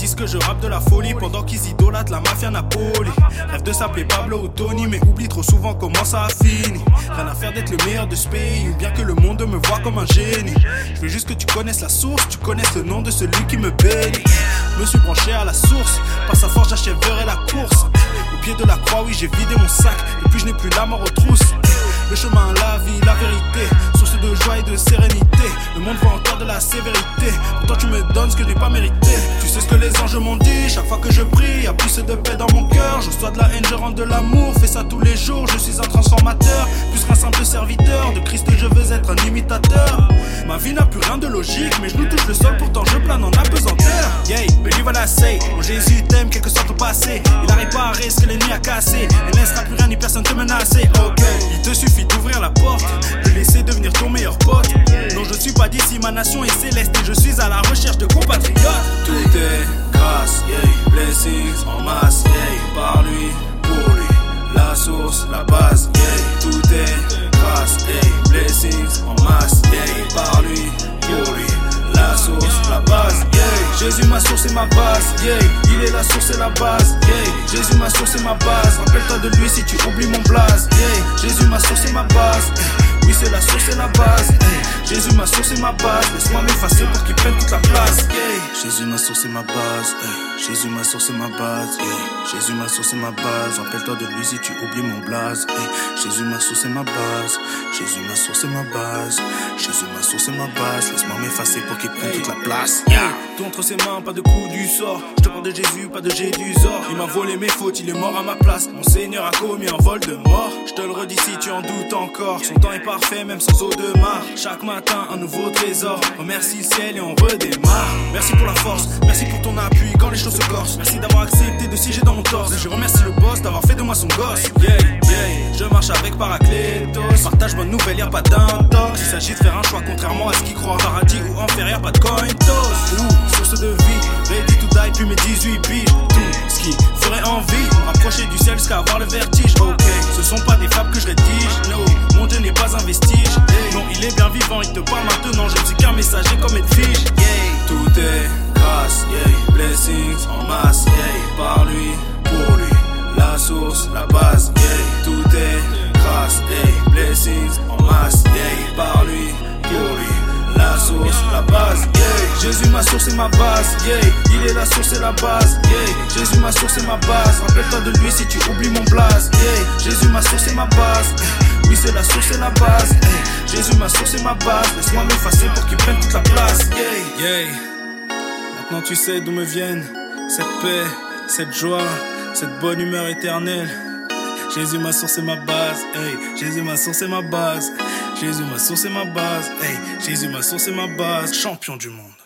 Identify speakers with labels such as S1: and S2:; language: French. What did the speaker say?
S1: disent que je rappe de la folie pendant qu'ils idolâtrent la mafia Napoli. Rêve de s'appeler Pablo ou Tony, mais oublie trop souvent comment ça a fini. Rien à faire d'être le meilleur de ce pays, ou bien que le monde me voit comme un génie. Je veux juste que tu connaisses la source, tu connaisses le nom de celui qui me bénit. Me suis branché à la source, par sa force j'achèverai la course. Au pied de la croix, oui, j'ai vidé mon sac, et puis je n'ai plus la mort aux trousses. Le chemin, la vie, la vérité, source de joie et de sérénité. Le monde voit encore de la sévérité, pourtant tu me donnes ce que je n'ai pas mérité. Sais ce que les anges m'ont dit, chaque fois que je prie, y a plus de paix dans mon cœur. Je sois de la haine, je rends de l'amour, fais ça tous les jours. Je suis un transformateur, plus qu'un simple serviteur. De Christ, je veux être un imitateur. Ma vie n'a plus rien de logique, mais je nous touche le sol, pourtant je plane en apesanteur. Yeah, believe what I. Mon Jésus t'aime, quelque que soit ton passé. Il pas à risquer les nuits à casser. Et laissera plus rien ni personne te menacer. Ok, il te suffit d'ouvrir la porte, de laisser devenir ton meilleur pote. Non, je suis pas d'ici, ma nation est céleste et je suis à la recherche de. Tout est grâce, yeah, blessings en masse, yeah, par lui, pour lui, la source, la base, yeah, tout est grâce, yeah, blessings en masse, yeah, par lui, pour lui, la source, la base, yeah. Jésus ma source et ma base, yeah. Il est la source et la base, yeah. Jésus ma source et ma base. Rappelle-toi de lui si tu oublies mon blaze, yeah. Jésus ma source et ma base. Oui, c'est la source et la base. Jésus ma source et ma base. Laisse-moi m'effacer pour qu'il prenne toute la place, yeah. Jésus ma source et ma base. Jésus ma source et ma base, yeah. Jésus ma source et ma base. Rappelle-toi de lui si tu oublies mon blaze, Jésus ma source et ma base. Jésus ma source et ma base. Jésus ma source et ma base. Laisse-moi m'effacer pour qu'il prenne toute la place, yeah. Tout entre ses mains, pas de coup du sort. Je te parle de Jésus, pas de Jésus-Zor. Il m'a volé mes fautes, il est mort à ma place. Mon Seigneur a commis un vol de mort. Je te le redis si tu en doutes encore. Son temps est parfait, même sans eau de mar. Chaque matin, un nouveau trésor. Remercie le ciel et on redémarre. Merci pour la force, merci pour ton appui quand les choses se corsent. Merci d'avoir accepté de siéger dans mon torse. Je remercie le boss d'avoir fait de moi son gosse. Yeah, yeah. Je marche avec Paraclétos. Partage bonne nouvelle, y'a pas d'intox. Il s'agit de faire un choix contrairement à ce qu'ils croient. Paradis ou enfer, y'a pas de coin toss. source de vie, ready to die, puis mes 18 billes. Tout ce qui ferait envie, il te parle maintenant. Je ne suis qu'un messager comme Edwige. Yeah, tout est grâce, yeah, blessings en masse, par lui, pour lui, la source, la base, yeah, tout est grâce, yeah, blessings en masse, yeah, par lui, pour lui, la source, la base, yeah. Jésus ma source et ma base, yeah. Il est la source et la base, yeah. Jésus ma source et ma base. Rappelle-toi de lui si tu oublies mon blaze, yeah. Jésus ma source et ma base. C'est la source et la base. Jésus ma source et ma base. Laisse-moi m'effacer pour qu'il prenne toute la place, yeah. Maintenant tu sais d'où me viennent cette paix, cette joie, cette bonne humeur éternelle. Jésus ma source et ma base, hey. Jésus ma source et ma base. Jésus ma source et ma base, hey. Jésus ma source et ma base. Champion du monde.